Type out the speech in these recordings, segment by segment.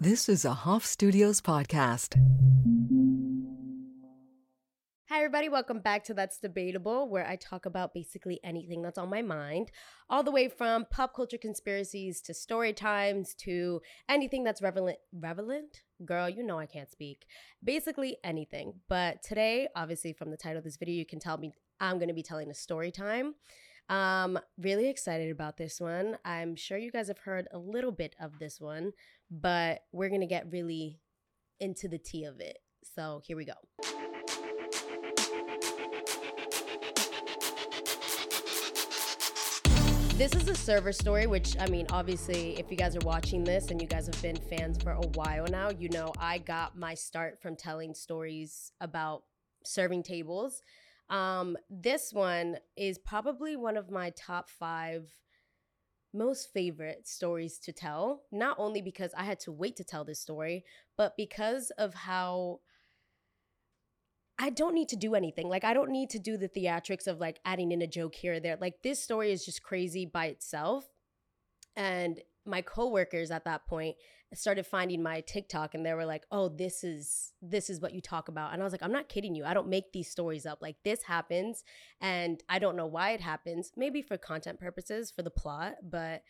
This is a Hoff Studios podcast. Hi, everybody. Welcome back to That's Debatable, where I talk about basically anything that's on my mind, all the way from pop culture conspiracies to story times to anything that's relevant. Relevant? Girl, you know I can't speak. Basically anything. But today, obviously, from the title of this video, you can tell me I'm going to be telling a story time. Um, really excited about this one. I'm sure you guys have heard a little bit of this one, but we're going to get really into the tea of it. So here we go. This is a server story, which I mean, obviously, if you guys are watching this and you guys have been fans for a while now, you know I got my start from telling stories about serving tables. Um, this one is probably one of my top five most favorite stories to tell, not only because I had to wait to tell this story, but because of how I don't need to do anything. Like I don't need to do the theatrics of like adding in a joke here or there. Like this story is just crazy by itself. And my coworkers at that point started finding my TikTok and they were like, "Oh, this is this is what you talk about." And I was like, "I'm not kidding you. I don't make these stories up. Like this happens and I don't know why it happens. Maybe for content purposes, for the plot, but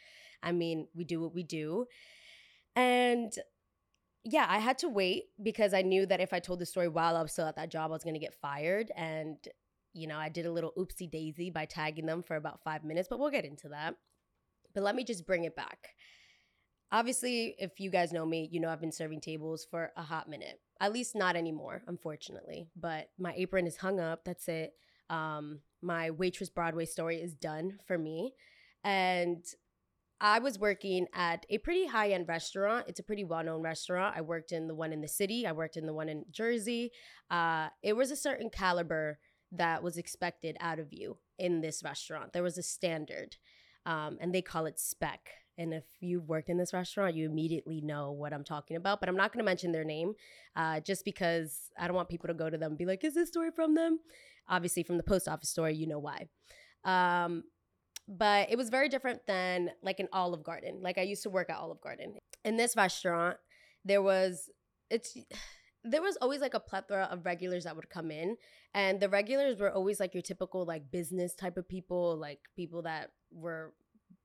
I mean, we do what we do." And yeah, I had to wait because I knew that if I told the story while I was still at that job, I was going to get fired. And, you know, I did a little oopsie daisy by tagging them for about five minutes, but we'll get into that. But let me just bring it back. Obviously, if you guys know me, you know I've been serving tables for a hot minute. At least not anymore, unfortunately. But my apron is hung up. That's it. Um, my waitress Broadway story is done for me. And I was working at a pretty high end restaurant. It's a pretty well known restaurant. I worked in the one in the city, I worked in the one in Jersey. Uh, it was a certain caliber that was expected out of you in this restaurant. There was a standard, um, and they call it spec. And if you've worked in this restaurant, you immediately know what I'm talking about. But I'm not going to mention their name uh, just because I don't want people to go to them and be like, is this story from them? Obviously, from the post office story, you know why. Um, but it was very different than like an Olive Garden. Like I used to work at Olive Garden. In this restaurant, there was it's there was always like a plethora of regulars that would come in and the regulars were always like your typical like business type of people, like people that were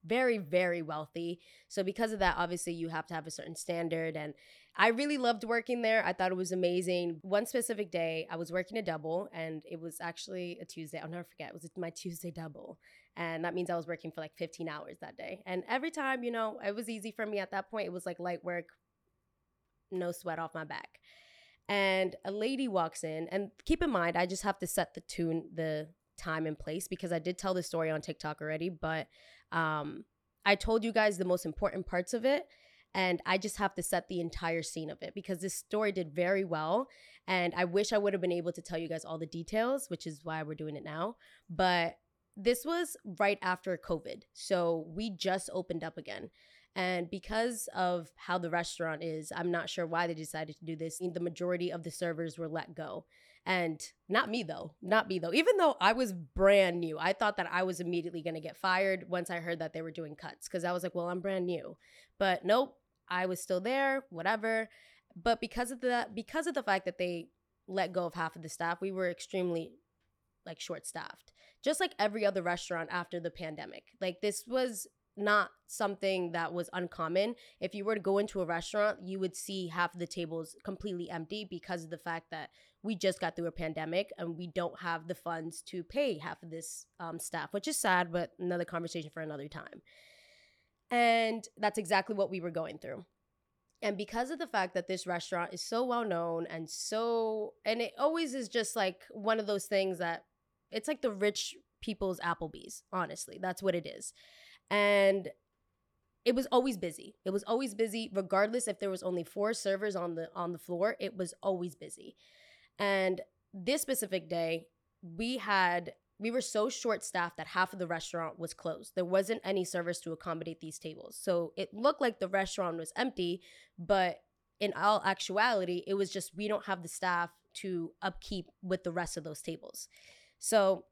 very very wealthy. So because of that obviously you have to have a certain standard and i really loved working there. I thought it was amazing. One specific day i was working a double and it was actually a tuesday. I'll never forget. It was my tuesday double and that means i was working for like 15 hours that day. And every time you know it was easy for me at that point. It was like light work no sweat off my back and a lady walks in and keep in mind i just have to set the tune the time and place because I did tell the story on TikTok already, but um, I told you guys the most important parts of it. And I just have to set the entire scene of it because this story did very well. And I wish I would have been able to tell you guys all the details, which is why we're doing it now. But this was right after COVID. So we just opened up again. And because of how the restaurant is, I'm not sure why they decided to do this. The majority of the servers were let go. And not me though, not me though. Even though I was brand new, I thought that I was immediately going to get fired once I heard that they were doing cuts because I was like, well, I'm brand new. But nope, I was still there, whatever. But because of the because of the fact that they let go of half of the staff, we were extremely like short staffed. Just like every other restaurant after the pandemic. Like this was not something that was uncommon. If you were to go into a restaurant, you would see half the tables completely empty because of the fact that we just got through a pandemic and we don't have the funds to pay half of this um, staff, which is sad, but another conversation for another time. And that's exactly what we were going through. And because of the fact that this restaurant is so well known and so, and it always is just like one of those things that it's like the rich people's Applebee's, honestly. That's what it is and it was always busy. It was always busy regardless if there was only four servers on the on the floor, it was always busy. And this specific day, we had we were so short staffed that half of the restaurant was closed. There wasn't any service to accommodate these tables. So it looked like the restaurant was empty, but in all actuality, it was just we don't have the staff to upkeep with the rest of those tables. So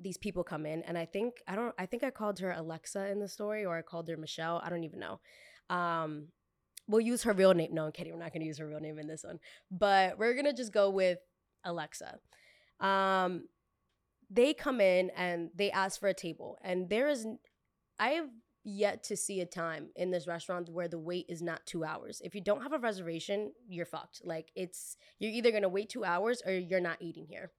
these people come in and i think i don't i think i called her alexa in the story or i called her michelle i don't even know um we'll use her real name. No, I'm kidding. We're not gonna use her real name in this one, but we're gonna just go with Alexa. Um, they come in and they ask for a table, and there is, I have yet to see a time in this restaurant where the wait is not two hours. If you don't have a reservation, you're fucked. Like it's you're either gonna wait two hours or you're not eating here.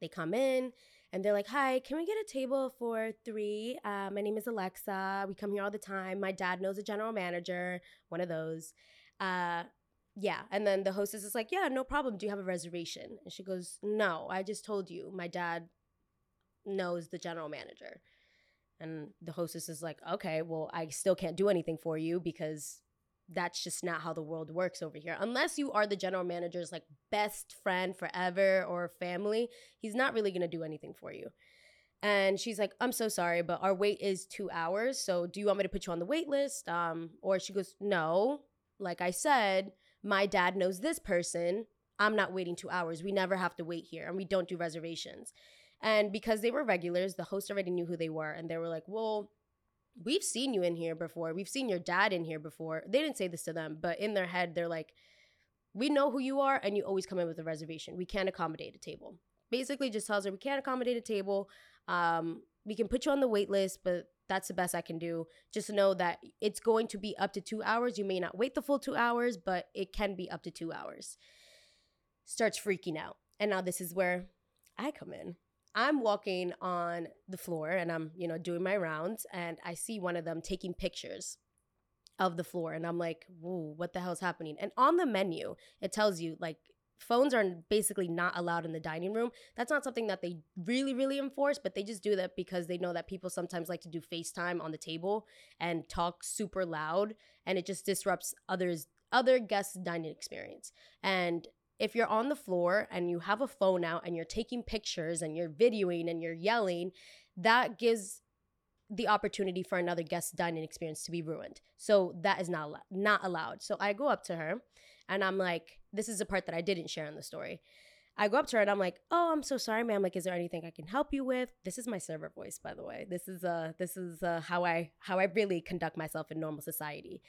They come in and they're like, "Hi, can we get a table for three? Uh, my name is Alexa. We come here all the time. My dad knows a general manager, one of those. Uh, yeah." And then the hostess is like, "Yeah, no problem. Do you have a reservation?" And she goes, "No, I just told you. My dad knows the general manager." And the hostess is like, "Okay, well, I still can't do anything for you because that's just not how the world works over here. Unless you are the general manager's like best friend forever or family, he's not really to do anything for you. And she's like, I'm so sorry, but our wait is two hours. So do you want me to put you on the wait list? Um, or she goes, No, like I said, my dad knows this person. I'm not waiting two hours. We never have to wait here and we don't do reservations. And because they were regulars, the host already knew who they were. And they were like, Well, we've seen you in here before. We've seen your dad in here before. They didn't say this to them, but in their head, they're like, we know who you are, and you always come in with a reservation. We can't accommodate a table. Basically, just tells her we can't accommodate a table. Um, we can put you on the wait list, but that's the best I can do. Just know that it's going to be up to two hours. You may not wait the full two hours, but it can be up to two hours. Starts freaking out. And now this is where I come in. I'm walking on the floor and I'm, you know, doing my rounds and I see one of them taking pictures of the floor and I'm like, whoa, what the hell is happening? And on the menu, it tells you like phones are basically not allowed in the dining room. That's not something that they really, really enforce, but they just do that because they know that people sometimes like to do FaceTime on the table and talk super loud and it just disrupts others other guests' dining experience. And if you're on the floor and you have a phone out and you're taking pictures and you're videoing and you're yelling, that gives the opportunity for another guest dining experience to be ruined. So that is not not allowed. So I go up to her and I'm like, this is the part that I didn't share in the story. I go up to her and I'm like, "Oh, I'm so sorry, ma'am. Like, is there anything I can help you with?" This is my server voice, by the way. This is uh, this is uh, how I how I really conduct myself in normal society.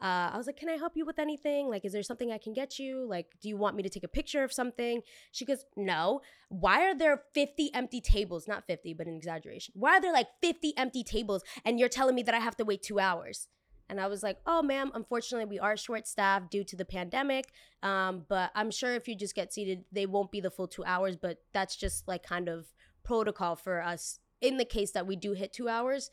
Uh, I was like, Can I help you with anything? Like, is there something I can get you? Like, do you want me to take a picture of something? She goes, No. Why are there 50 empty tables? Not 50, but an exaggeration. Why are there like 50 empty tables and you're telling me that I have to wait two hours? And I was like, oh, ma'am, unfortunately, we are short staffed due to the pandemic. Um, but I'm sure if you just get seated, they won't be the full two hours. But that's just like kind of protocol for us in the case that we do hit two hours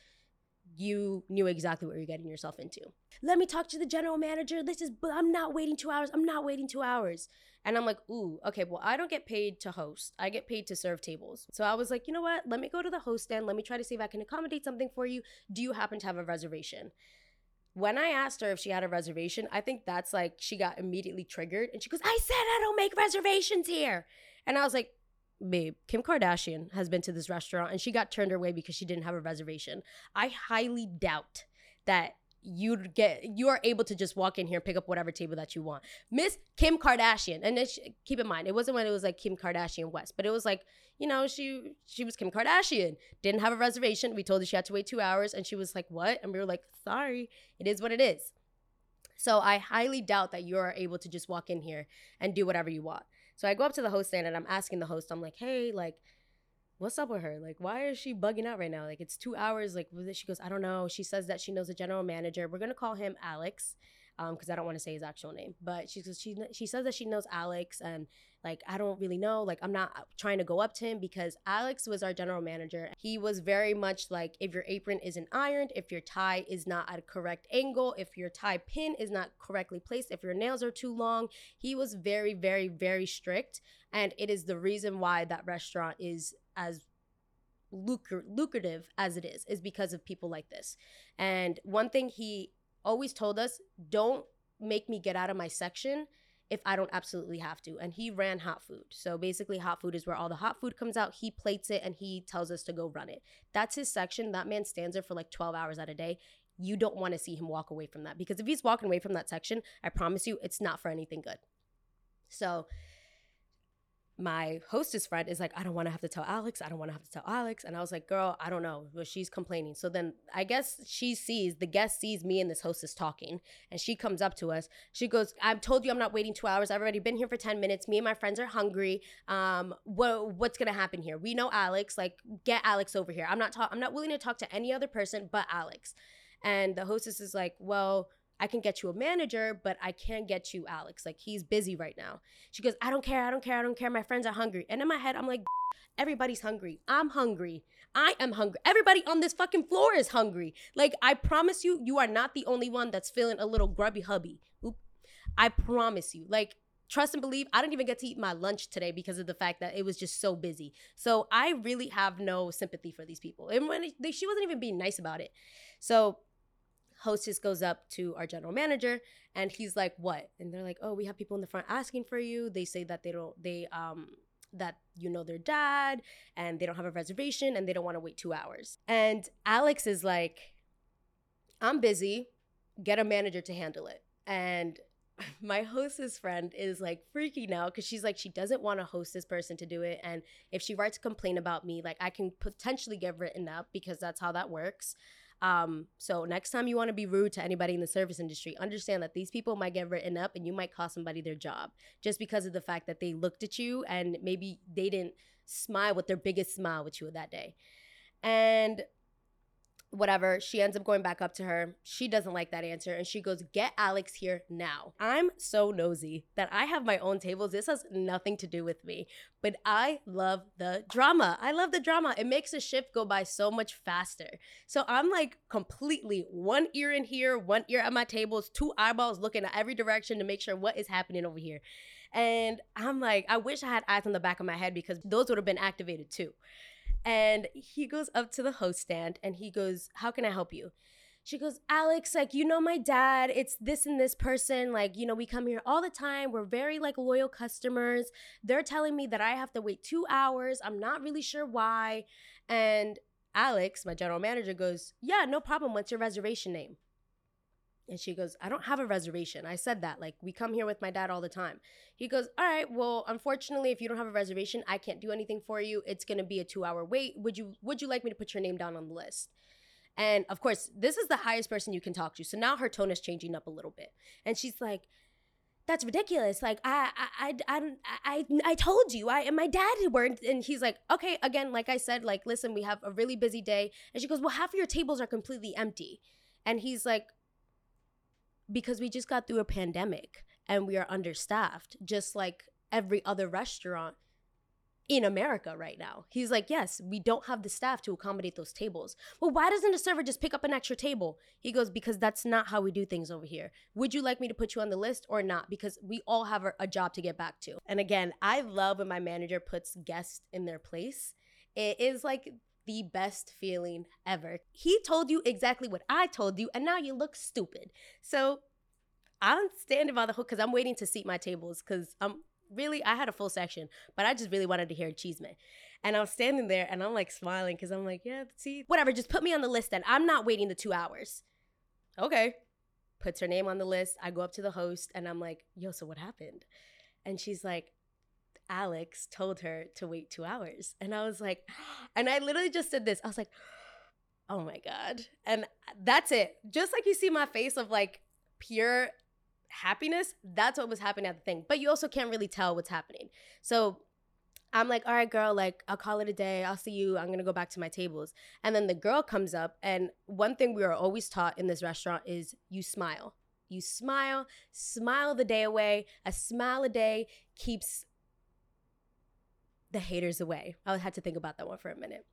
you knew exactly what you're getting yourself into. Let me talk to the general manager. This is, I'm not waiting two hours. I'm not waiting two hours. And I'm like, ooh, okay, well, I don't get paid to host. I get paid to serve tables. So I was like, you know what? Let me go to the host stand. Let me try to see if I can accommodate something for you. Do you happen to have a reservation? When I asked her if she had a reservation, I think that's like she got immediately triggered and she goes, I said I don't make reservations here. And I was like, babe, Kim Kardashian has been to this restaurant and she got turned away because she didn't have a reservation. I highly doubt that you'd get you are able to just walk in here and pick up whatever table that you want. Miss Kim Kardashian, and keep in mind, it wasn't when it was like Kim Kardashian West, but it was like you know she she was Kim Kardashian, didn't have a reservation. We told her she had to wait two hours, and she was like, "What?" And we were like, "Sorry, it is what it is." So I highly doubt that you are able to just walk in here and do whatever you want. So I go up to the host stand and I'm asking the host, I'm like, hey, like, what's up with her? Like, why is she bugging out right now? Like, it's two hours. Like, she goes, I don't know. She says that she knows a general manager. We're gonna call him Alex, um, because I don't want to say his actual name. But she she she says that she knows Alex, and like I don't really know. Like I'm not trying to go up to him because Alex was our general manager. He was very much like if your apron isn't ironed, if your tie is not at a correct angle, if your tie pin is not correctly placed, if your nails are too long. He was very very very strict and it is the reason why that restaurant is as lucrative as it is is because of people like this. And one thing he always told us, don't make me get out of my section if I don't absolutely have to. And he ran hot food. So basically, hot food is where all the hot food comes out. He plates it and he tells us to go run it. That's his section. That man stands there for like 12 hours out a day. You don't want to see him walk away from that because if he's walking away from that section, I promise you it's not for anything good. So my hostess friend is like, I don't want to have to tell Alex. I don't want to have to tell Alex. And I was like, girl, I don't know. But she's complaining. So then I guess she sees, the guest sees me and this hostess talking. And she comes up to us. She goes, I've told you I'm not waiting two hours. I've already been here for 10 minutes. Me and my friends are hungry. Um, what, what's going to happen here? We know Alex. Like, get Alex over here. I'm not, ta- I'm not willing to talk to any other person but Alex. And the hostess is like, well, I can get you a manager, but I can't get you Alex. Like he's busy right now. She goes, I don't care, I don't care, I don't care. My friends are hungry. And in my head, I'm like, everybody's hungry. I'm hungry. I am hungry. Everybody on this fucking floor is hungry. Like I promise you, you are not the only one that's feeling a little grubby hubby. Oop. I promise you. Like trust and believe i didn't even get to eat my lunch today because of the fact that it was just so busy so i really have no sympathy for these people and when it, she wasn't even being nice about it so hostess goes up to our general manager and he's like what? And they're like oh we have people in the front asking for you. They say that they don't they um that you know their dad and they don't have a reservation and they don't want to wait two hours. And alex is like i'm busy. Get a manager to handle it. And my hostess friend is like freaking out because she's like she doesn't want to host this person to do it and if she writes a complaint about me like i can potentially get written up because that's how that works um, so next time you want to be rude to anybody in the service industry, understand that these people might get written up and you might cost somebody their job just because of the fact that they looked at you and maybe they didn't smile with their biggest smile with you that day. And whatever. She ends up going back up to her. She doesn't like that answer and she goes, Get Alex here now. I'm so nosy that I have my own tables. This has nothing to do with me, but I love the drama. I love the drama. It makes a shift go by so much faster. So I'm like completely one ear in here, one ear at my tables, two eyeballs looking at every direction to make sure what is happening over here. And I'm like, I wish I had eyes on the back of my head because those would have been activated too. And he goes up to the host stand and he goes, How can I help you? She goes, Alex, like, you know, my dad, it's this and this person. Like, you know, we come here all the time. We're very, like, loyal customers. They're telling me that I have to wait two hours. I'm not really sure why. And Alex, my general manager, goes, Yeah, no problem. What's your reservation name? And she goes, I don't have a reservation. I said that. Like, we come here with my dad all the time. He goes, All right, well, unfortunately, if you don't have a reservation, I can't do anything for you. It's gonna be a two hour wait. Would you would you like me to put your name down on the list? And of course, this is the highest person you can talk to. So now her tone is changing up a little bit. And she's like, that's ridiculous. Like I, I, I, I, I, I told you. I and my dad weren't. And he's like, okay, again, like I said, like listen, we have a really busy day. And she goes, well, half of your tables are completely empty. And he's like, because we just got through a pandemic and we are understaffed, just like every other restaurant in America right now. He's like, yes, we don't have the staff to accommodate those tables. Well, why doesn't a server just pick up an extra table? He goes, because that's not how we do things over here. Would you like me to put you on the list or not? Because we all have a job to get back to. And again, I love when my manager puts guests in their place. It is like the best feeling ever. He told you exactly what I told you, and now you look stupid. So I'm standing by the hook because I'm waiting to seat my tables because I'm really, I had a full section, but I just really wanted to hear Cheeseman. And I was standing there and I'm like smiling because I'm like, yeah, see, whatever, just put me on the list and I'm not waiting the two hours. Okay. Puts her name on the list. I go up to the host and I'm like, yo, so what happened? And she's like, Alex told her to wait two hours. And I was like, and I literally just said this. I was like, oh my God. And that's it. Just like you see my face of like pure happiness, that's what was happening at the thing. But you also can't really tell what's happening. So I'm like, all right, girl, like, I'll call it a day. I'll see you. I'm going to go back to my tables. And then the girl comes up. And one thing we are always taught in this restaurant is you smile. You smile, smile the day away. A smile a day keeps the haters away. I had to think about that one for a minute.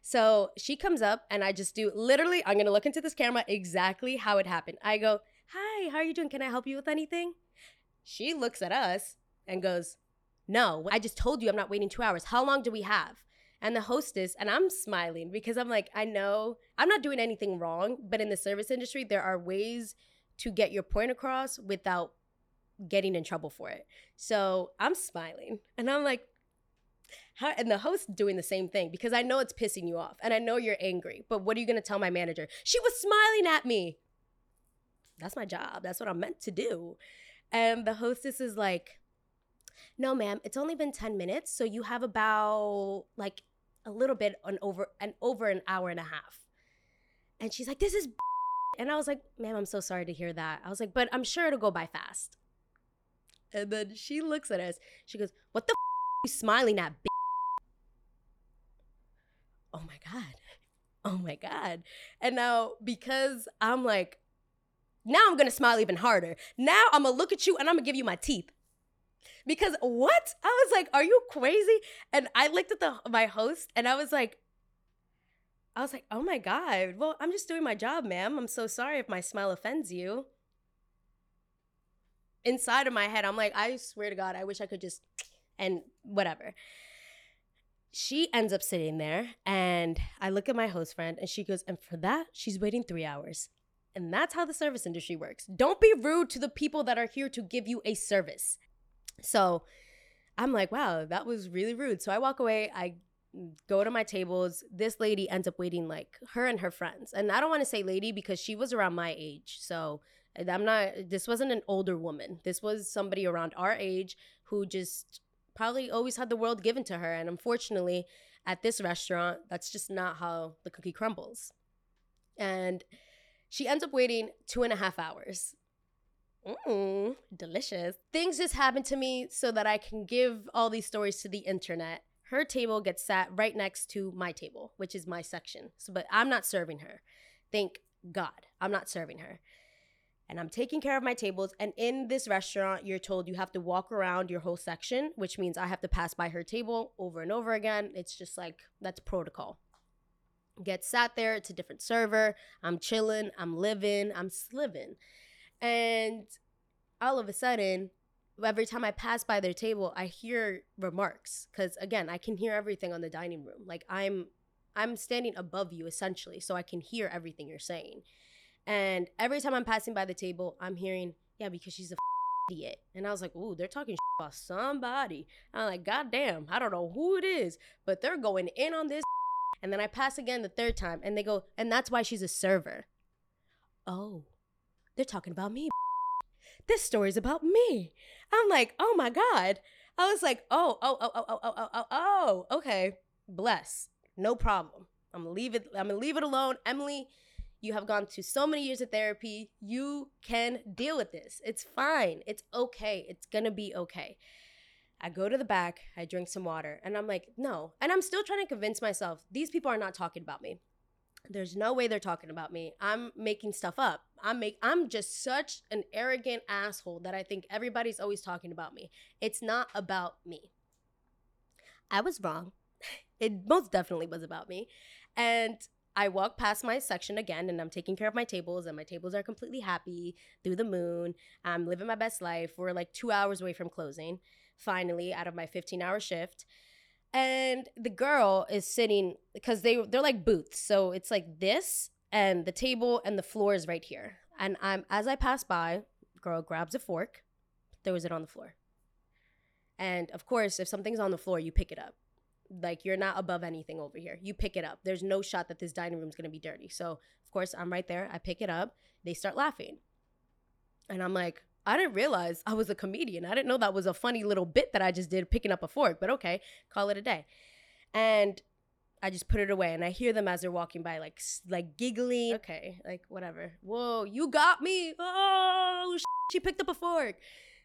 So she comes up and I just do literally, I'm gonna look into this camera exactly how it happened. I go, Hi, how are you doing? Can I help you with anything? She looks at us and goes, No, I just told you I'm not waiting two hours. How long do we have? And the hostess, and I'm smiling because I'm like, I know I'm not doing anything wrong, but in the service industry, there are ways to get your point across without getting in trouble for it. So I'm smiling and I'm like, how, and the host doing the same thing because I know it's pissing you off and I know you're angry. But what are you going to tell my manager? She was smiling at me. That's my job. That's what I'm meant to do. And the hostess is like, No, ma'am, it's only been 10 minutes, so you have about like a little bit on over an over an hour and a half. And she's like, "This is," and I was like, "Ma'am, I'm so sorry to hear that." I was like, "But I'm sure it'll go by fast." And then she looks at us. She goes, "What the you smiling at?" Oh my god. Oh my god. And now because I'm like, now I'm gonna smile even harder. Now I'm gonna look at you and I'm gonna give you my teeth. Because what? I was like, are you crazy? And I looked at the my host and I was like, I was like, oh my God. Well, I'm just doing my job, ma'am. I'm so sorry if my smile offends you. Inside of my head, I'm like, I swear to God, I wish I could just and whatever. She ends up sitting there and I look at my host friend and she goes, and for that, she's waiting three hours. And that's how the service industry works. Don't be rude to the people that are here to give you a service. So I'm like, wow, that was really rude. So I walk away. I go to my tables. This lady ends up waiting like her and her friends. And I don't want to say lady because she was around my age. So I'm not, this wasn't an older woman. This was somebody around our age who just probably always had the world given to her. And unfortunately, at this restaurant, that's just not how the cookie crumbles. And she ends up waiting two and a half hours. Mmm, delicious. Things just happen to me so that I can give all these stories to the internet. Her table gets sat right next to my table, which is my section. So, but I'm not serving her. Thank God, I'm not serving her. And I'm taking care of my tables. And in this restaurant, you're told you have to walk around your whole section, which means I have to pass by her table over and over again. It's just like that's protocol. Get sat there. It's a different server. I'm chilling. I'm living. I'm sliving. And all of a sudden, every time I pass by their table, I hear remarks because again, I can hear everything on the dining room. Like I'm I'm standing above you essentially, so I can hear everything you're saying. And every time I'm passing by the table, I'm hearing, yeah, because she's a idiot. And I was like, ooh, they're talking about somebody. I'm like, God damn, I don't know who it is, but they're going in on this. And then I pass again the third time, and they go, and that's why she's a server. Oh. They're talking about me. This story's about me. I'm like, oh my God. I was like, oh, oh, oh, oh, oh, oh, oh, oh, oh, okay. Bless. No problem. I'm gonna leave it, I'm gonna leave it alone. Emely, you have gone to so many years of therapy. You can deal with this. It's fine. It's okay. It's gonna be okay. I go to the back, I drink some water, and I'm like, no. And I'm still trying to convince myself these people are not talking about me. There's no way they're talking about me. I'm making stuff up. I'm make I'm just such an arrogant asshole that I think everybody's always talking about me. It's not about me. I was wrong. It most definitely was about me. And I walk past my section again and I'm taking care of my tables and my tables are completely happy through the moon. I'm living my best life. We're like 2 hours away from closing finally out of my 15 hour shift. And the girl is sitting because they they're like booths. So it's like this and the table and the floor is right here. And i'm as i pass by girl grabs a fork throws it on the floor. And of course if something's on the floor you pick it up like you're not above anything over here you pick it up there's no shot that this dining room's going to be dirty so of course i'm right there i pick it up they start laughing and i'm like I didn't realize I was a comedian. I didn't know that was a funny little bit that I just did picking up a fork, but okay, call it a day. And I just put it away and I hear them as they're walking by like like giggling. Okay, like whatever. Whoa, you got me. Oh, she picked up a fork.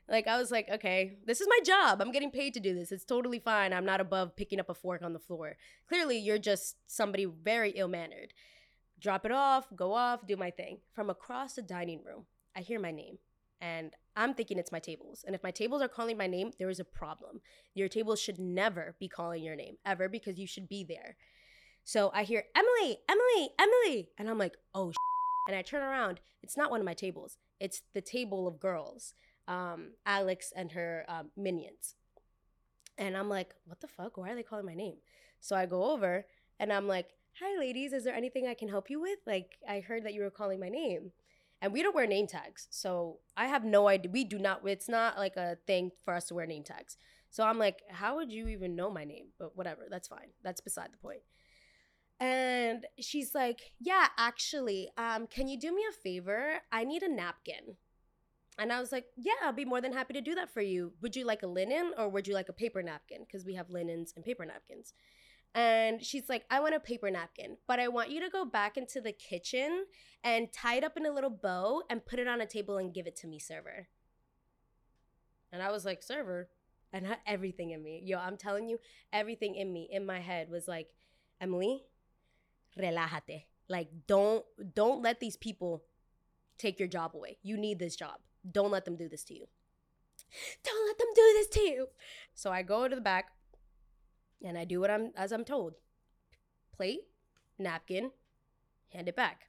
Like I was like, okay, this is my job. I'm getting paid to do this. It's totally fine. I'm not above picking up a fork on the floor. Clearly, you're just somebody very ill-mannered. Drop it off, go off, do my thing. From across the dining room, I hear my name and I'm thinking it's my tables. And if my tables are calling my name, there is a problem. Your tables should never be calling your name ever because you should be there. So I hear Emely, Emely, Emely, and I'm like, oh, and I turn around. It's not one of my tables. It's the table of girls, um, Alex and her um, minions. And I'm like, what the fuck? Why are they calling my name? So I go over and I'm like, hi, ladies. Is there anything I can help you with? Like, I heard that you were calling my name and we don't wear name tags. So I have no idea. We do not. It's not like a thing for us to wear name tags. So I'm like, how would you even know my name? But whatever, that's fine. That's beside the point. And she's like, yeah, actually, um, can you do me a favor? I need a napkin. And I was like, yeah, I'll be more than happy to do that for you. Would you like a linen or would you like a paper napkin? Because we have linens and paper napkins. And she's like, I want a paper napkin, but I want you to go back into the kitchen and tie it up in a little bow and put it on a table and give it to me, server. And I was like, server? And everything in me, yo, I'm telling you, everything in me, in my head was like, Emely, relájate. Like, don't don't let these people take your job away. You need this job. Don't let them do this to you. Don't let them do this to you. So I go to the back and I do what I'm as I'm told. Plate, napkin, hand it back.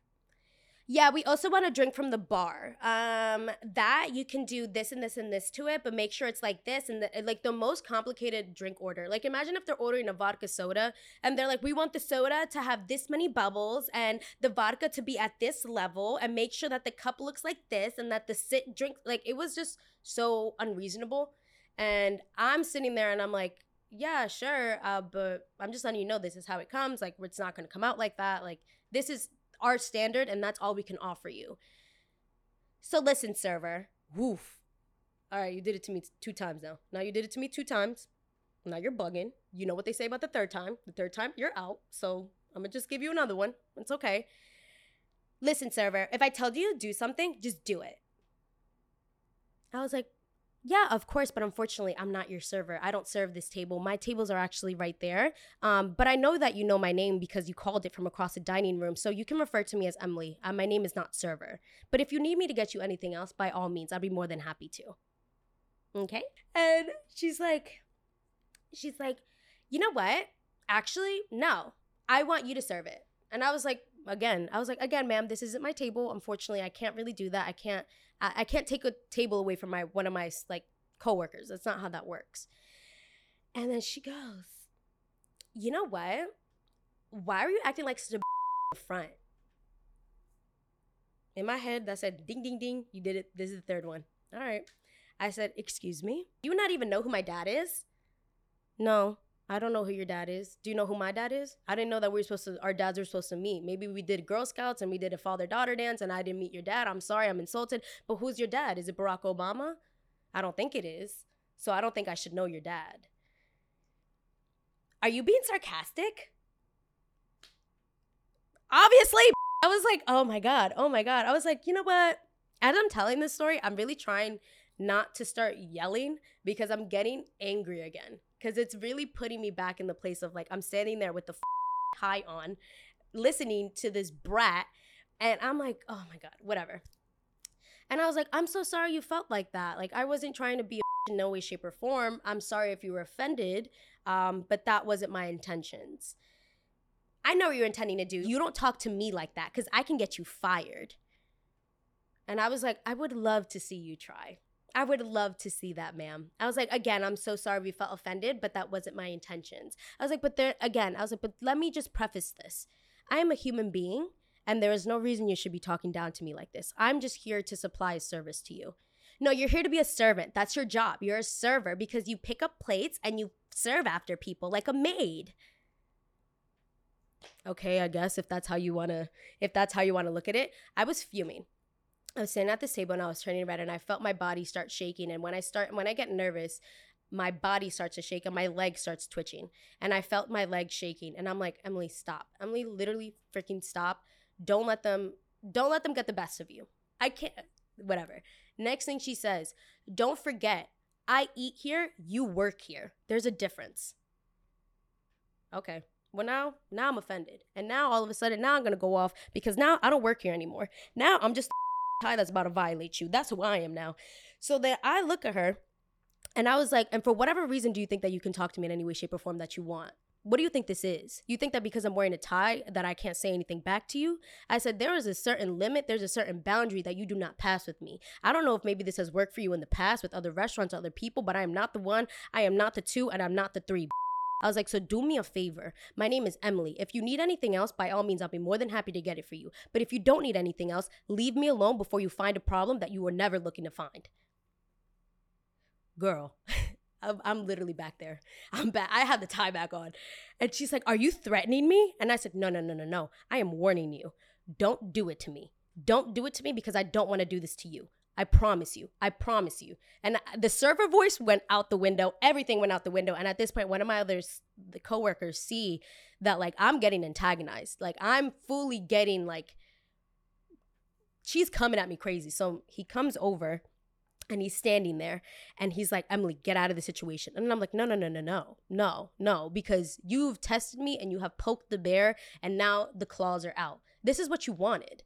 Yeah, we also want to drink from the bar. Um, that you can do this and this and this to it, but make sure it's like this and the, like the most complicated drink order. Like imagine if they're ordering a vodka soda and they're like, we want the soda to have this many bubbles and the vodka to be at this level and make sure that the cup looks like this and that the sit drink like it was just so unreasonable. And I'm sitting there and I'm like, yeah, sure, uh, but I'm just letting you know this is how it comes. Like it's not gonna come out like that. Like this is our standard and that's all we can offer you. So listen, server. Woof. All right, you did it to me two times now. Now you did it to me two times. Now you're bugging. You know what they say about the third time. The third time, you're out. So I'm gonna just give you another one. It's okay. Listen, server, if I told you to do something, just do it. I was like, yeah, of course, but unfortunately, I'm not your server. I don't serve this table. My tables are actually right there. Um, but I know that you know my name because you called it from across the dining room, so you can refer to me as Emely. Uh, my name is not server. But if you need me to get you anything else, by all means, I'd be more than happy to. Okay? And she's like, she's like, you know what? Actually, no. I want you to serve it. And I was like, again, I was like, again, ma'am, this isn't my table. Unfortunately, I can't really do that. I can't I, I can't take a table away from my one of my like coworkers. That's not how that works. And then she goes, you know what? Why are you acting like such a front? In my head, that said, ding, ding, ding. You did it. This is the third one. All right. I said, excuse me? You not even know who my dad is? No, I don't know who your dad is. Do you know who my dad is? I didn't know that we were supposed to, our dads were supposed to meet. Maybe we did Girl Scouts and we did a father daughter dance and I didn't meet your dad. I'm sorry, I'm insulted. But who's your dad? Is it Barack Obama? I don't think it is. So I don't think I should know your dad. Are you being sarcastic? Obviously. I was like, oh my God, oh my God. I was like, you know what? As I'm telling this story, I'm really trying not to start yelling because I'm getting angry again because it's really putting me back in the place of like I'm standing there with the tie on, listening to this brat, and I'm like, oh my god, whatever. And I was like, I'm so sorry you felt like that. Like I wasn't trying to be in no way, shape, or form. I'm sorry if you were offended, um, but that wasn't my intentions. I know what you're intending to do. You don't talk to me like that because I can get you fired. And I was like, I would love to see you try. I would love to see that, ma'am. I was like, again, I'm so sorry we felt offended, but that wasn't my intentions. I was like, but there, again, I was like, but let me just preface this. I am a human being, and there is no reason you should be talking down to me like this. I'm just here to supply a service to you. No, you're here to be a servant. That's your job. You're a server because you pick up plates and you serve after people like a maid. Okay, I guess if that's how you want to if that's how you want to look at it. I was fuming. I was sitting at this table and I was turning red and I felt my body start shaking. And when I start, when I get nervous, my body starts to shake and my leg starts twitching. And I felt my leg shaking. And I'm like, Emely, stop. Emely, literally freaking stop. Don't let them, don't let them get the best of you. I can't, whatever. Next thing she says, don't forget, I eat here, you work here. There's a difference. Okay. Well, now, now I'm offended. And now all of a sudden, now I'm going to go off because now I don't work here anymore. Now I'm just tie that's about to violate you. That's who I am now. So that I look at her and I was like, and for whatever reason do you think that you can talk to me in any way, shape, or form that you want? What do you think this is? You think that because I'm wearing a tie that I can't say anything back to you? I said, there is a certain limit, there's a certain boundary that you do not pass with me. I don't know if maybe this has worked for you in the past with other restaurants, other people, but I am not the one, I am not the two, and I'm not the three. I was like, so do me a favor. My name is Emely. If you need anything else, by all means, I'll be more than happy to get it for you. But if you don't need anything else, leave me alone before you find a problem that you were never looking to find. Girl, I'm, literally back there. I'm back. I have the tie back on. And she's like, Are you threatening me? And I said, No, no, no, no, no. I am warning you. Don't do it to me. Don't do it to me because I don't want to do this to you. I promise you. I promise you. And the server voice went out the window. Everything went out the window. And at this point, one of my others, the coworkers, see that like I'm getting antagonized. Like I'm fully getting like she's coming at me crazy. So he comes over and he's standing there and he's like, Emely, get out of the situation. And I'm like, no, no, no, no, no, no, no, because you've tested me and you have poked the bear and now the claws are out. This is what you wanted.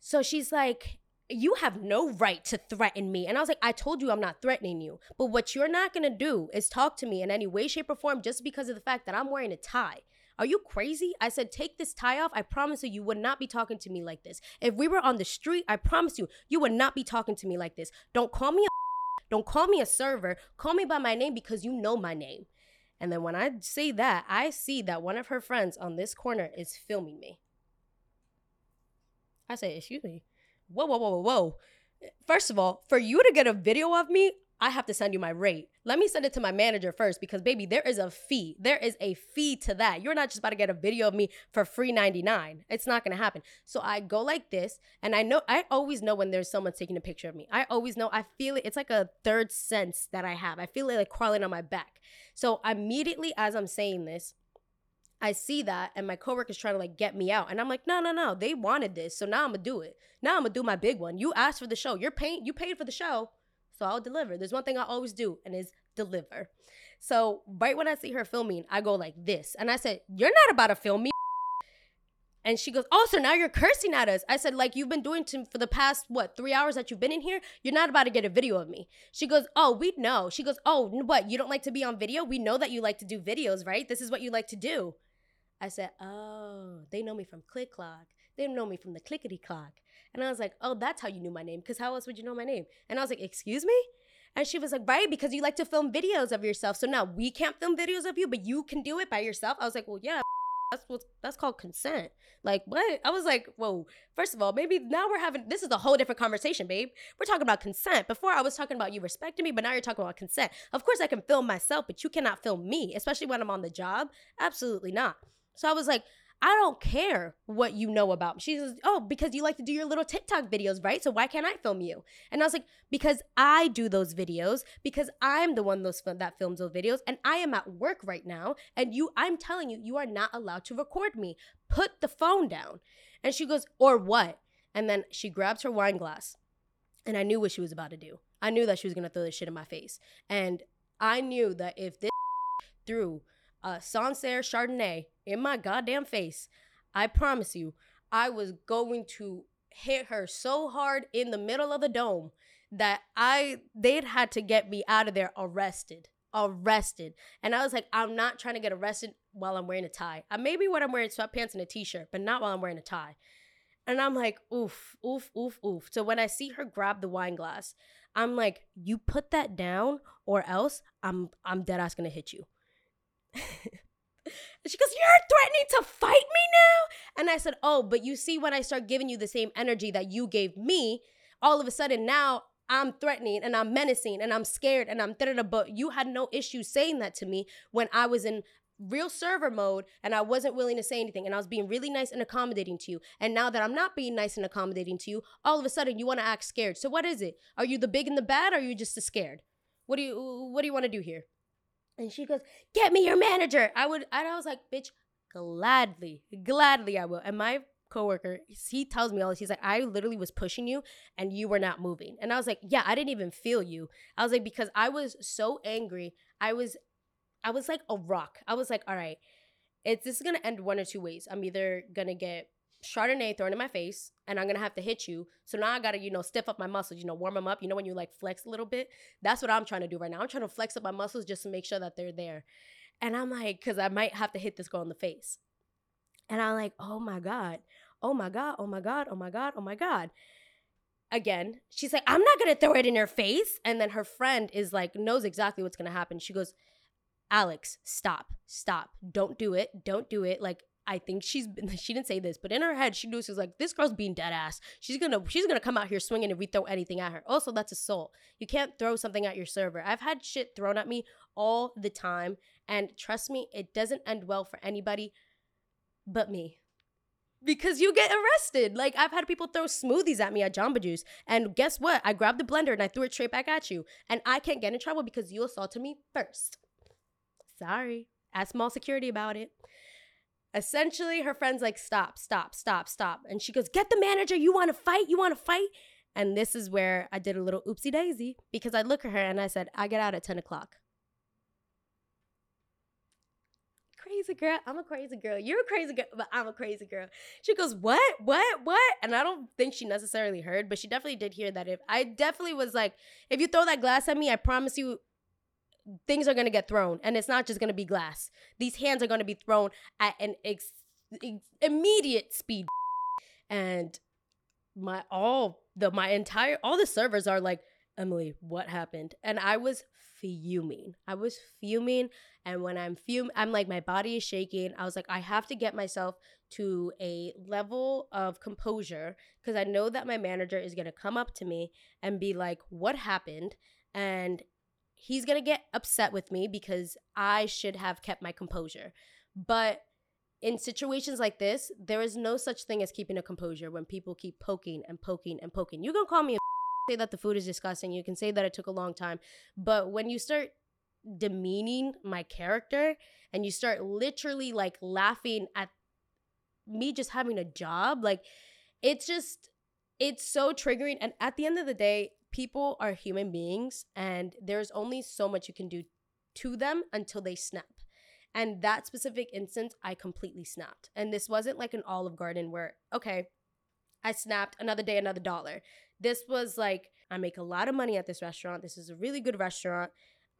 So she's like, you have no right to threaten me. And I was like, I told you I'm not threatening you. But what you're not gonna do is talk to me in any way, shape, or form just because of the fact that I'm wearing a tie. Are you crazy? I said, take this tie off. I promise you, you would not be talking to me like this. If we were on the street, I promise you, you would not be talking to me like this. Don't call me a don't call me a server. Call me by my name because you know my name. And then when I say that, I see that one of her friends on this corner is filming me. I say, excuse me. Whoa, whoa, whoa, whoa, whoa. First of all, for you to get a video of me, I have to send you my rate. Let me send it to my manager first because baby, there is a fee. There is a fee to that. You're not just about to get a video of me for free 99. It's not to happen. So I go like this and I know I always know when there's someone taking a picture of me. I always know. I feel it. It's like a third sense that I have. I feel it like crawling on my back. So immediately as I'm saying this, I see that and my coworker's trying to like get me out. And I'm like, no, no, no. They wanted this. So now I'm gonna do it. Now I'm gonna do my big one. You asked for the show. You're paying you paid for the show. So I'll deliver. There's one thing I always do, and is deliver. So right when I see her filming, I go like this. And I said, You're not about to film me. And she goes, Oh, so now you're cursing at us. I said, like you've been doing to for the past what three hours that you've been in here. You're not about to get a video of me. She goes, Oh, we know. She goes, Oh, what? You don't like to be on video? We know that you like to do videos, right? This is what you like to do. I said, Oh, they know me from Click Clock. They know me from the Clickety Clock. And I was like, oh, that's how you knew my name. Because how else would you know my name? And I was like, excuse me? And she was like, right, because you like to film videos of yourself. So now we can't film videos of you, but you can do it by yourself. I was like, well, yeah, that's what that's called consent. Like what? I was like, whoa. First of all, maybe now we're having this is a whole different conversation, babe. We're talking about consent. Before I was talking about you respecting me, but now you're talking about consent. Of course, I can film myself, but you cannot film me, especially when I'm on the job. Absolutely not. So I was like, I don't care what you know about. She says, Oh, because you like to do your little TikTok videos, right? So why can't I film you? And I was like, Because I do those videos, because I'm the one those that films those videos, and I am at work right now. And you, I'm telling you, you are not allowed to record me. Put the phone down. And she goes, Or what? And then she grabs her wine glass. And I knew what she was about to do. I knew that she was gonna throw this shit in my face. And I knew that if this threw a Sancerre Chardonnay in my goddamn face, I promise you, I was going to hit her so hard in the middle of the dome that I they'd had to get me out of there arrested. Arrested. And I was like, I'm not trying to get arrested while I'm wearing a tie. I maybe when I'm wearing sweatpants and a t-shirt, but not while I'm wearing a tie. And I'm like, oof, oof, oof, oof. So when I see her grab the wine glass, I'm like, you put that down or else I'm I'm dead ass gonna hit you. And she goes, You're threatening to fight me now? And I said, Oh, but you see, when I start giving you the same energy that you gave me, all of a sudden now I'm threatening and I'm menacing and I'm scared and I'm da But you had no issue saying that to me when I was in real server mode and I wasn't willing to say anything and I was being really nice and accommodating to you. And now that I'm not being nice and accommodating to you, all of a sudden you want to act scared. So what is it? Are you the big and the bad or are you just scared? What do you what do you want to do here? And she goes, Get me your manager. I would, and I was like, Bitch, gladly, gladly I will. And my coworker, he tells me all this. He's like, I literally was pushing you and you were not moving. And I was like, Yeah, I didn't even feel you. I was like, Because I was so angry. I was, I was like a rock. I was like, All right, it's this is gonna end one or two ways. I'm either gonna get Chardonnay thrown in my face and I'm gonna have to hit you. So now I gotta, you know, stiff up my muscles, you know, warm them up. You know, when you like flex a little bit? That's what I'm trying to do right now. I'm trying to flex up my muscles just to make sure that they're there. And I'm like, because I might have to hit this girl in the face. And I'm like, oh my God, oh my God, oh my God, oh my God, oh my God. Again, she's like, I'm not gonna throw it in her face. And then her friend is like, knows exactly what's gonna happen. She goes, Alex, stop, stop, don't do it, don't do it. Like, I think she's been, she didn't say this, but in her head she knew she was like, this girl's being dead ass. She's gonna she's gonna come out here swinging if we throw anything at her. Also, that's assault. You can't throw something at your server. I've had shit thrown at me all the time, and trust me, it doesn't end well for anybody, but me. because you get arrested. Like I've had people throw smoothies at me at Jamba Juice, and guess what? I grabbed the blender and I threw it straight back at you, and I can't get in trouble because you assaulted me first. Sorry, ask mall security about it. Essentially, her friend's like, "Stop, stop, stop, stop," and she goes, "Get the manager. You want to fight? You want to fight?" And this is where I did a little oopsie daisy because I look at her and I said, "I get out at ten o'clock." crazy girl. I'm a crazy girl. You're a crazy girl, but I'm a crazy girl. She goes, What? What? What? And I don't think she necessarily heard, but she definitely did hear that. If I definitely was like, If you throw that glass at me, I promise you, things are going to get thrown. And it's not just going to be glass. These hands are going to be thrown at an ex- ex- immediate speed. And my all the my entire all the servers are like Emely, what happened? And I was fuming. I was fuming. And when I'm fuming, I'm like, my body is shaking. I was like, I have to get myself to a level of composure because I know that my manager is going to come up to me and be like, what happened? And he's going to get upset with me because I should have kept my composure. But in situations like this, there is no such thing as keeping a composure when people keep poking and poking and poking. You can call me a say that the food is disgusting. You can say that it took a long time. But when you start demeaning my character and you start literally like laughing at me just having a job, like it's just, it's so triggering. And at the end of the day, people are human beings and there's only so much you can do to them until they snap. And that specific instance, I completely snapped. And this wasn't like an Olive Garden where, okay, I snapped another day, another dollar. This was like, I make a lot of money at this restaurant. This is a really good restaurant.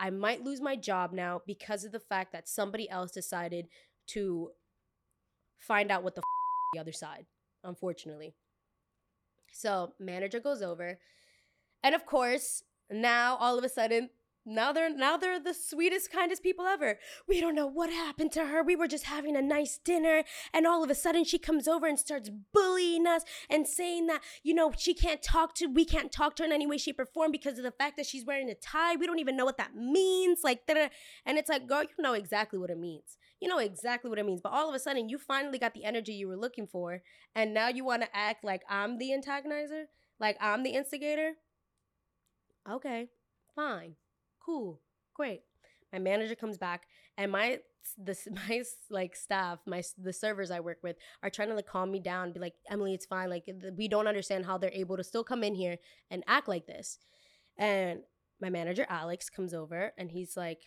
I might lose my job now because of the fact that somebody else decided to find out what the, f- the other side, unfortunately. So, manager goes over. And of course, now all of a sudden, now they're now they're the sweetest, kindest people ever. We don't know what happened to her. We were just having a nice dinner, and all of a sudden she comes over and starts bullying us and saying that you know she can't talk to we can't talk to her in any way, shape, or form because of the fact that she's wearing a tie. We don't even know what that means. Like, da-da. and it's like, girl, you know exactly what it means. You know exactly what it means. But all of a sudden, you finally got the energy you were looking for, and now you want to act like I'm the antagonizer, like I'm the instigator. Okay, fine cool, great. My manager comes back, and my this my like staff, my the servers I work with are trying to like calm me down, be like, Emely, it's fine. Like we don't understand how they're able to still come in here and act like this. And my manager Alex comes over, and he's like,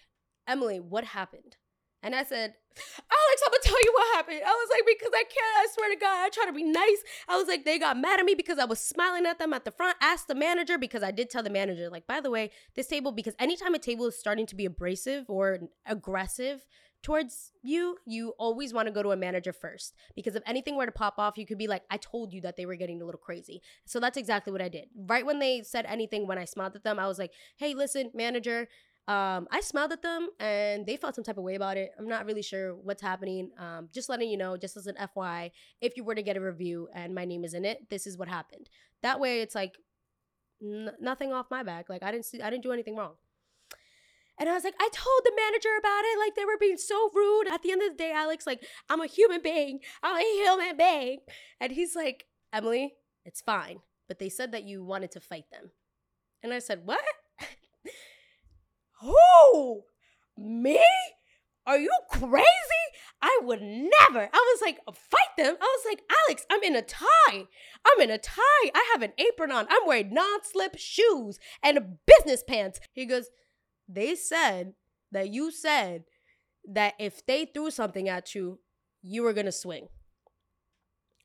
Emely, what happened? And I said, Alex, I'm gonna tell you what happened. I was like, because I can't, I swear to God, I try to be nice. I was like, they got mad at me because I was smiling at them at the front. Asked the manager because I did tell the manager, like, by the way, this table, because anytime a table is starting to be abrasive or aggressive towards you, you always want to go to a manager first. Because if anything were to pop off, you could be like, I told you that they were getting a little crazy. So that's exactly what I did. Right when they said anything, when I smiled at them, I was like, hey, listen, manager, um, I smiled at them and they felt some type of way about it. I'm not really sure what's happening. Um, just letting you know, just as an FYI, if you were to get a review and my name is in it, this is what happened. That way, it's like n- nothing off my back. Like I didn't see, I didn't do anything wrong. And I was like, I told the manager about it. Like they were being so rude. At the end of the day, Alex, like I'm a human being. I'm a human being. And he's like, Emely, it's fine. But they said that you wanted to fight them. And I said, what? Who? Me? Are you crazy? I would never. I was like, fight them. I was like, Alex, I'm in a tie. I'm in a tie. I have an apron on. I'm wearing non slip shoes and business pants. He goes, They said that you said that if they threw something at you, you were going to swing.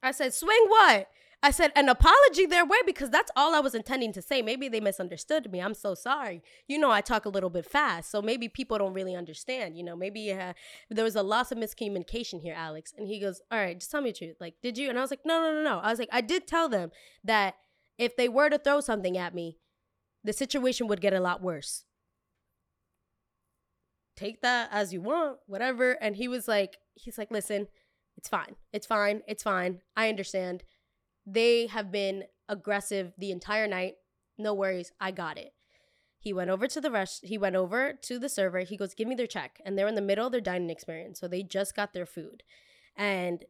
I said, Swing what? I said an apology their way because that's all I was intending to say. Maybe they misunderstood me. I'm so sorry. You know, I talk a little bit fast, so maybe people don't really understand. You know, maybe uh, there was a loss of miscommunication here, Alex. And he goes, "All right, just tell me the truth. Like, did you?" And I was like, "No, no, no, no." I was like, "I did tell them that if they were to throw something at me, the situation would get a lot worse." Take that as you want, whatever. And he was like, he's like, "Listen, it's fine. It's fine. It's fine. I understand." They have been aggressive the entire night. No worries, I got it. He went over to the rest. He went over to the server. He goes, "Give me their check." And they're in the middle of their dining experience, so they just got their food. And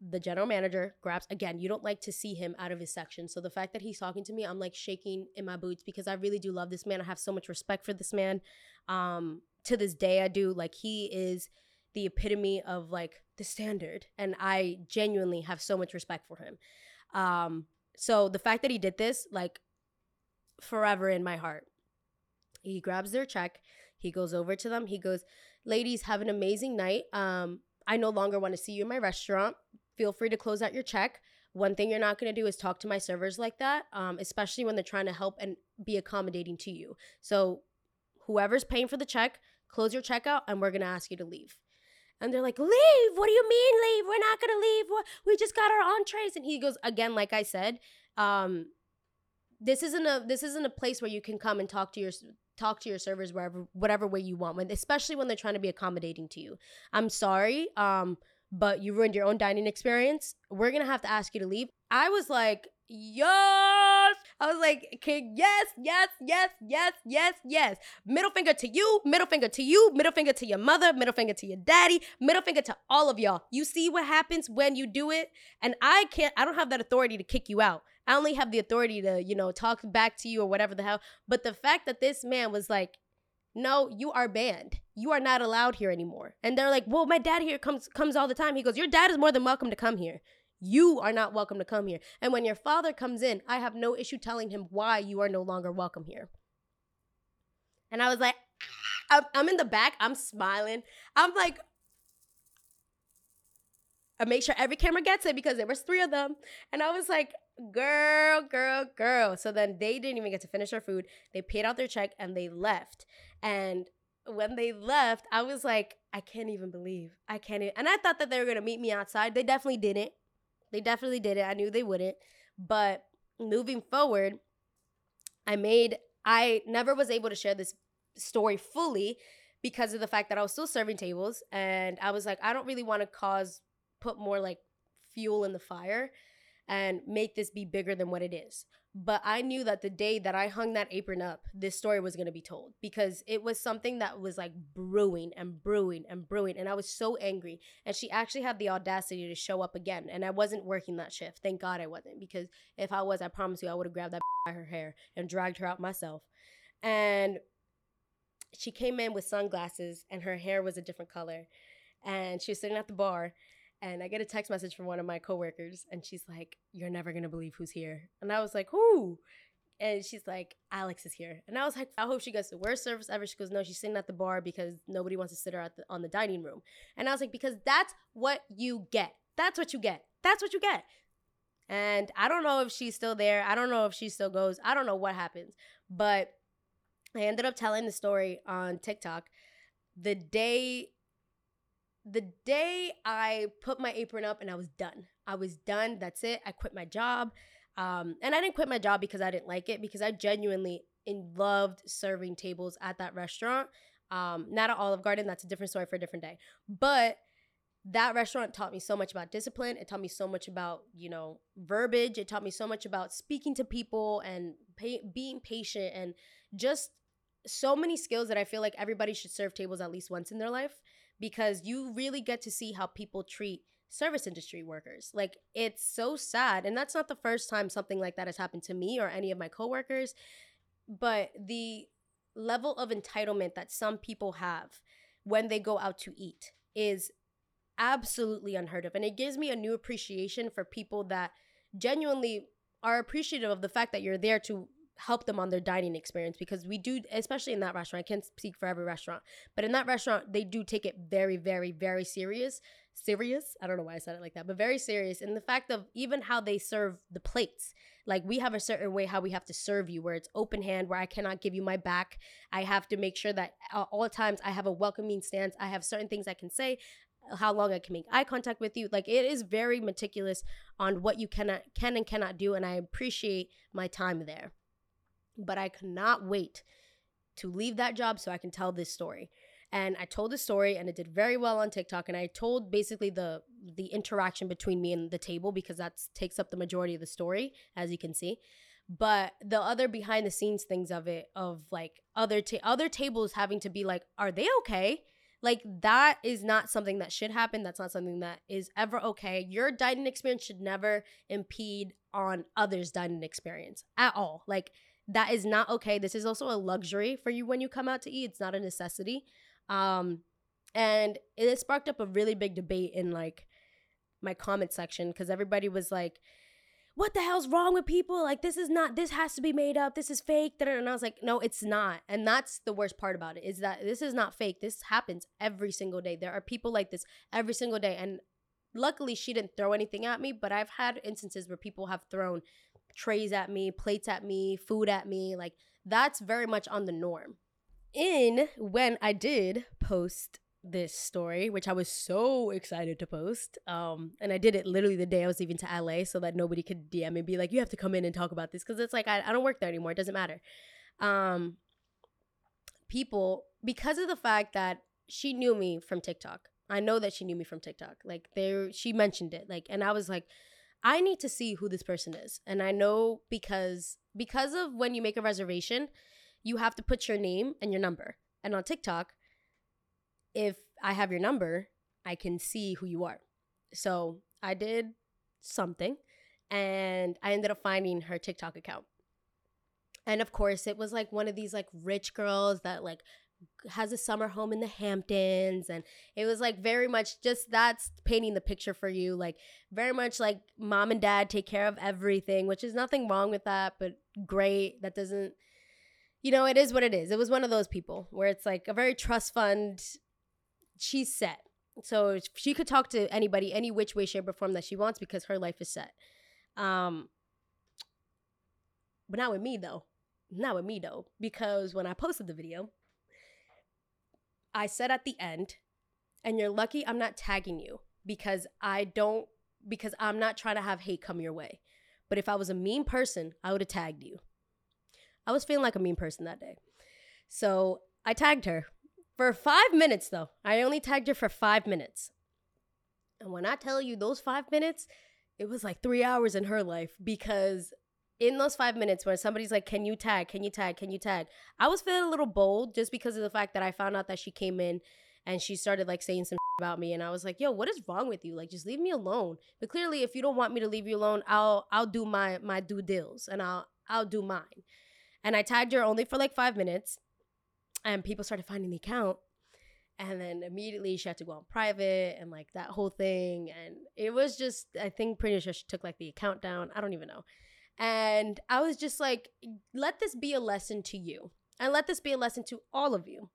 the general manager grabs again you don't like to see him out of his section so the fact that he's talking to me i'm like shaking in my boots because i really do love this man i have so much respect for this man um to this day i do like he is the epitome of like the standard and i genuinely have so much respect for him um so the fact that he did this like forever in my heart he grabs their check he goes over to them he goes ladies have an amazing night um i no longer want to see you in my restaurant feel free to close out your check. One thing you're not going to do is talk to my servers like that, um, especially when they're trying to help and be accommodating to you. So, whoever's paying for the check, close your check out, and we're going to ask you to leave. And they're like, Leave? What do you mean, leave? We're not going to leave. We just got our entrees. And he goes, Again, like I said, um, this isn't a this isn't a place where you can come and talk to your talk to your servers wherever whatever way you want when especially when they're trying to be accommodating to you i'm sorry um but you ruined your own dining experience. We're gonna have to ask you to leave. I was like, yes. I was like, yes, yes, yes, yes, yes, yes. Middle finger to you, middle finger to you, middle finger to your mother, middle finger to your daddy, middle finger to all of y'all. You see what happens when you do it? And I can't, I don't have that authority to kick you out. I only have the authority to, you know, talk back to you or whatever the hell. But the fact that this man was like, no, you are banned. You are not allowed here anymore. And they're like, well, my dad here comes comes all the time. He goes, your dad is more than welcome to come here. You are not welcome to come here. And when your father comes in, I have no issue telling him why you are no longer welcome here. And I was like, I'm, in the back. I'm smiling. I'm like, I make sure every camera gets it because there was three of them. And I was like, girl, girl, girl. So then they didn't even get to finish their food. They paid out their check and they left. And when they left, I was like, I can't even believe. I can't even. And I thought that they were going to meet me outside. They definitely didn't. They definitely did it. I knew they wouldn't. But moving forward, I made, I never was able to share this story fully because of the fact that I was still serving tables. And I was like, I don't really want to cause, put more like fuel in the fire and make this be bigger than what it is. But I knew that the day that I hung that apron up, this story was going to be told because it was something that was like brewing and brewing and brewing. And I was so angry. And she actually had the audacity to show up again. And I wasn't working that shift. Thank God I wasn't because if I was, I promise you, I would have grabbed that by her hair and dragged her out myself. And she came in with sunglasses and her hair was a different color. And she was sitting at the bar and I get a text message from one of my coworkers, and she's like, "You're never gonna believe who's here." And I was like, "Who?" And she's like, "Alex is here." And I was like, "I hope she gets the worst service ever." She goes, "No, she's sitting at the bar because nobody wants to sit her at the, on the dining room." And I was like, "Because that's what you get. That's what you get. That's what you get." And I don't know if she's still there. I don't know if she still goes. I don't know what happens. But I ended up telling the story on TikTok the day the day I put my apron up and I was done. I was done. That's it. I quit my job. Um, and I didn't quit my job because I didn't like it, because I genuinely loved serving tables at that restaurant. Um, not at Olive Garden. That's a different story for a different day. But that restaurant taught me so much about discipline. It taught me so much about, you know, verbiage. It taught me so much about speaking to people and being patient and just so many skills that I feel like everybody should serve tables at least once in their life because you really get to see how people treat service industry workers. Like it's so sad and that's not the first time something like that has happened to me or any of my coworkers, but the level of entitlement that some people have when they go out to eat is absolutely unheard of and it gives me a new appreciation for people that genuinely are appreciative of the fact that you're there to help them on their dining experience because we do especially in that restaurant i can't speak for every restaurant but in that restaurant they do take it very very very serious serious. I don't know why i said it like that but very serious and the fact of even how they serve the plates. Like we have a certain way how we have to serve you where it's open hand where i cannot give you my back. I have to make sure that at all times i have a welcoming stance. I have certain things i can say how long I can make eye contact with you. Like it is very meticulous on what you cannot can and cannot do and I appreciate my time there but I cannot wait to leave that job so I can tell this story. And I told the story and it did very well on TikTok and I told basically the the interaction between me and the table because that takes up the majority of the story as you can see. But the other behind the scenes things of it of like other ta- other tables having to be like are they okay? Like that is not something that should happen. That's not something that is ever okay. Your dining experience should never impede on others' dining experience at all. Like that is not okay. This is also a luxury for you when you come out to eat. It's not a necessity. Um and it sparked up a really big debate in like my comment section because everybody was like what the hell's wrong with people? Like, this is not, this has to be made up. This is fake. And I was like, no, it's not. And that's the worst part about it is that this is not fake. This happens every single day. There are people like this every single day. And luckily, she didn't throw anything at me, but I've had instances where people have thrown trays at me, plates at me, food at me. Like, that's very much on the norm. In when I did post this story, which I was so excited to post. Um, and I did it literally the day I was leaving to LA so that nobody could DM and be like, you have to come in and talk about this. Cause it's like, I, I don't work there anymore. It doesn't matter. Um, people, because of the fact that she knew me from TikTok, I know that she knew me from TikTok. Like there, she mentioned it. Like, and I was like, I need to see who this person is. And I know because, because of when you make a reservation, you have to put your name and your number. And on TikTok, if I have your number, I can see who you are. So I did something and I ended up finding her TikTok account. And of course, it was like one of these like rich girls that like has a summer home in the Hamptons and it was like very much just that's painting the picture for you like very much like mom and dad take care of everything which is nothing wrong with that but great that doesn't you know it is what it is it was one of those people where it's like a very trust fund she's set. So she could talk to anybody, any which way, shape, or form that she wants because her life is set. Um, but not with me though. Not with me though, because when I posted the video, I said at the end, and you're lucky I'm not tagging you because I don't because I'm not trying to have hate come your way. But if I was a mean person, I would have tagged you. I was feeling like a mean person that day. So I tagged her for five minutes, though. I only tagged her for five minutes. And when I tell you those five minutes, it was like three hours in her life because in those five minutes when somebody's like, Can you tag? Can you tag? Can you tag? I was feeling a little bold just because of the fact that I found out that she came in and she started like saying some about me and I was like, "Yo, what is wrong with you? Like just leave me alone." But clearly if you don't want me to leave you alone, I'll I'll do my my due deals and I'll I'll do mine. And I tagged her only for like 5 minutes and people started finding the account and then immediately she had to go on private and like that whole thing and it was just i think pretty sure she took like the account down i don't even know and i was just like let this be a lesson to you and let this be a lesson to all of you.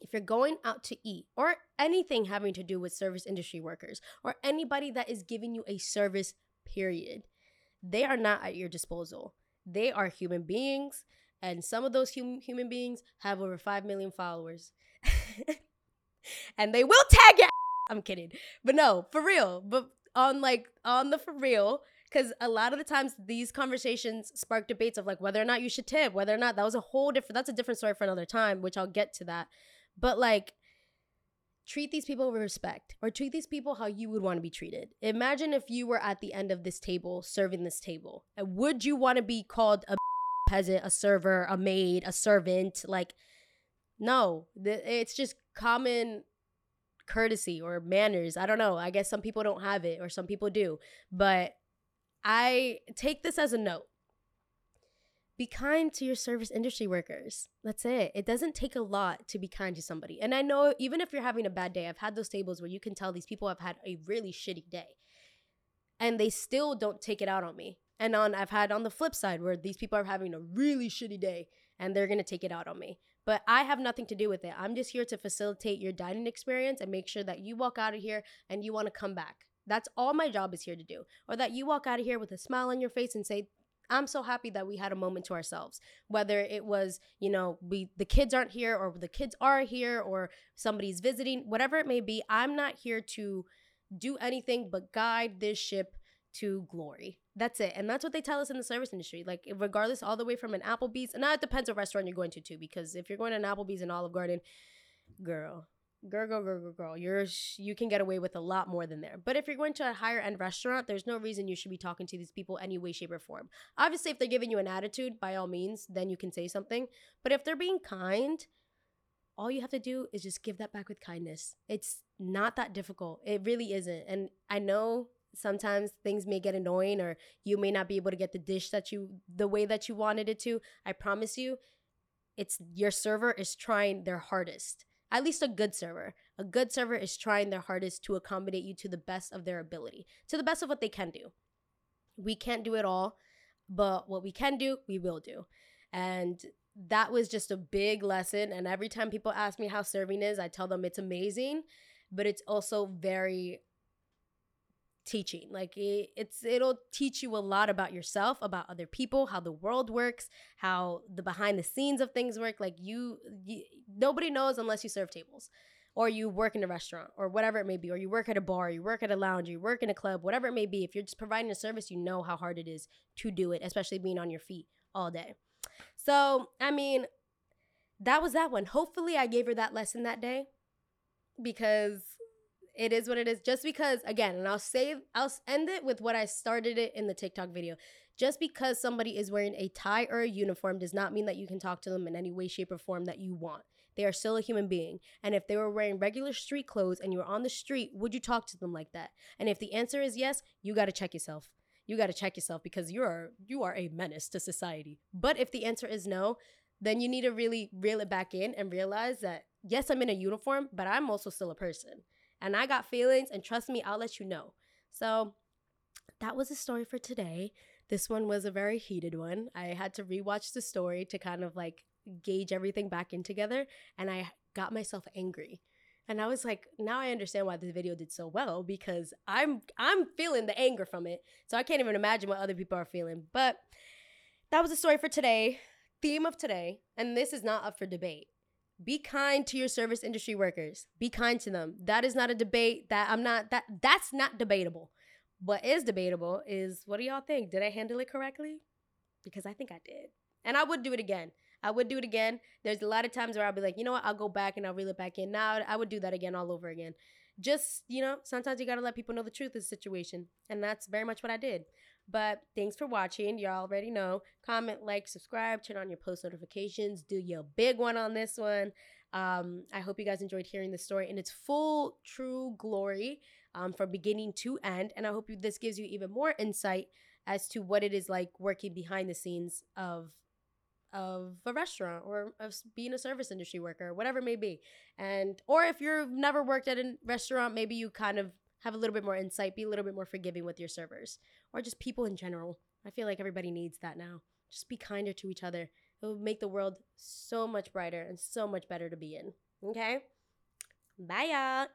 If you're going out to eat or anything having to do with service industry workers or anybody that is giving you a service period they are not at your disposal. They are human beings and some of those hum- human beings have over 5 million followers. And they will tag you i'm kidding. But no for real. But on like on the for real because a lot of the times these conversations spark debates of like whether or not you should tip whether or not that was a whole different that's a different story for another time which i'll get to that but like treat these people with respect or treat these people how you would want to be treated imagine if you were at the end of this table serving this table and would you want to be called a peasant, a server, a maid, a servant. Like, no, it's just common courtesy or manners. I don't know. I guess some people don't have it or some people do. But I take this as a note. Be kind to your service industry workers. That's it. It doesn't take a lot to be kind to somebody. And I know even if you're having a bad day, I've had those tables where you can tell these people have had a really shitty day and they still don't take it out on me. And on I've had on the flip side where these people are having a really shitty day and they're gonna take it out on me. But I have nothing to do with it. I'm just here to facilitate your dining experience and make sure that you walk out of here and you want to come back. That's all my job is here to do. Or that you walk out of here with a smile on your face and say, I'm so happy that we had a moment to ourselves. Whether it was, you know, we the kids aren't here or the kids are here or somebody's visiting, whatever it may be, I'm not here to do anything but guide this ship to glory. That's it. And that's what they tell us in the service industry. Like, regardless, all the way from an Applebee's, and now it depends what restaurant you're going to, too, because if you're going to an Applebee's and Olive Garden, girl, girl, girl, girl, girl, girl, you're, you can get away with a lot more than there. But if you're going to a higher end restaurant, there's no reason you should be talking to these people any way, shape, or form. Obviously, if they're giving you an attitude, by all means, then you can say something. But if they're being kind, all you have to do is just give that back with kindness. It's not that difficult. It really isn't. And I know sometimes things may get annoying or you may not be able to get the dish that you the way that you wanted it to. I promise you, it's your server is trying their hardest. At least a good server. A good server is trying their hardest to accommodate you to the best of their ability, to the best of what they can do. We can't do it all, but what we can do, we will do. And that was just a big lesson. And every time people ask me how serving is, I tell them it's amazing, but it's also very teaching. Like it, it's it'll teach you a lot about yourself about other people how the world works how the behind the scenes of things work. Like you, you nobody knows unless you serve tables or you work in a restaurant or whatever it may be or you work at a bar you work at a lounge you work in a club whatever it may be. If you're just providing a service you know how hard it is to do it especially being on your feet all day. So i mean that was that one. Hopefully i gave her that lesson that day because it is what it is. Just because, again, and I'll say, I'll end it with what I started it in the TikTok video. Just because somebody is wearing a tie or a uniform does not mean that you can talk to them in any way, shape, or form that you want. They are still a human being. And if they were wearing regular street clothes and you were on the street, would you talk to them like that? And if the answer is yes, you got to check yourself. You got to check yourself because you are you are a menace to society. But if the answer is no, then you need to really reel it back in and realize that yes, I'm in a uniform, but I'm also still a person and I got feelings, and trust me, I'll let you know. So that was the story for today. This one was a very heated one. I had to rewatch the story to kind of like gauge everything back in together, and I got myself angry. And I was like, now I understand why this video did so well because I'm I'm feeling the anger from it. So I can't even imagine what other people are feeling. But that was the story for today. Theme of today, and this is not up for debate be kind to your service industry workers. Be kind to them. That is not a debate. That i'm not that that's not debatable. What is debatable is what do y'all think? Did i handle it correctly? Because i think i did. And i would do it again. I would do it again. There's a lot of times where i'll be like you know what? I'll go back and i'll reel it back in. Now i would do that again all over again. Just you know sometimes you got to let people know the truth of the situation. And that's very much what i did but thanks for watching. Y'all already know. Comment, like, subscribe, turn on your post notifications. Do your big one on this one. Um, I hope you guys enjoyed hearing the story in its full, true glory um, from beginning to end. And I hope you, this gives you even more insight as to what it is like working behind the scenes of of a restaurant or of being a service industry worker, whatever it may be. And or if you've never worked at a restaurant, maybe you kind of have a little bit more insight, be a little bit more forgiving with your servers or just people in general. I feel like everybody needs that now. Just be kinder to each other. It will make the world so much brighter and so much better to be in. Okay? Bye, y'all.